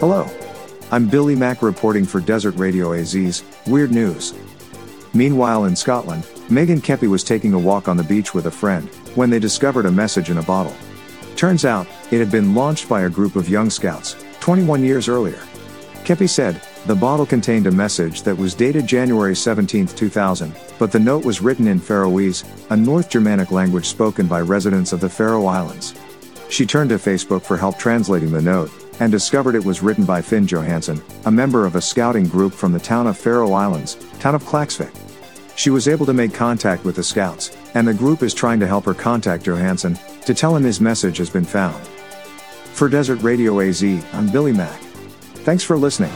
Hello. I'm Billy Mack reporting for Desert Radio AZ's Weird News. Meanwhile, in Scotland, Megan Keppie was taking a walk on the beach with a friend when they discovered a message in a bottle. Turns out, it had been launched by a group of young scouts 21 years earlier. Keppie said, the bottle contained a message that was dated January 17, 2000, but the note was written in Faroese, a North Germanic language spoken by residents of the Faroe Islands. She turned to Facebook for help translating the note, and discovered it was written by Finn Johansson, a member of a scouting group from the town of Faroe Islands, town of Klaksvik. She was able to make contact with the scouts, and the group is trying to help her contact Johansson to tell him his message has been found. For Desert Radio AZ, I'm Billy Mack. Thanks for listening.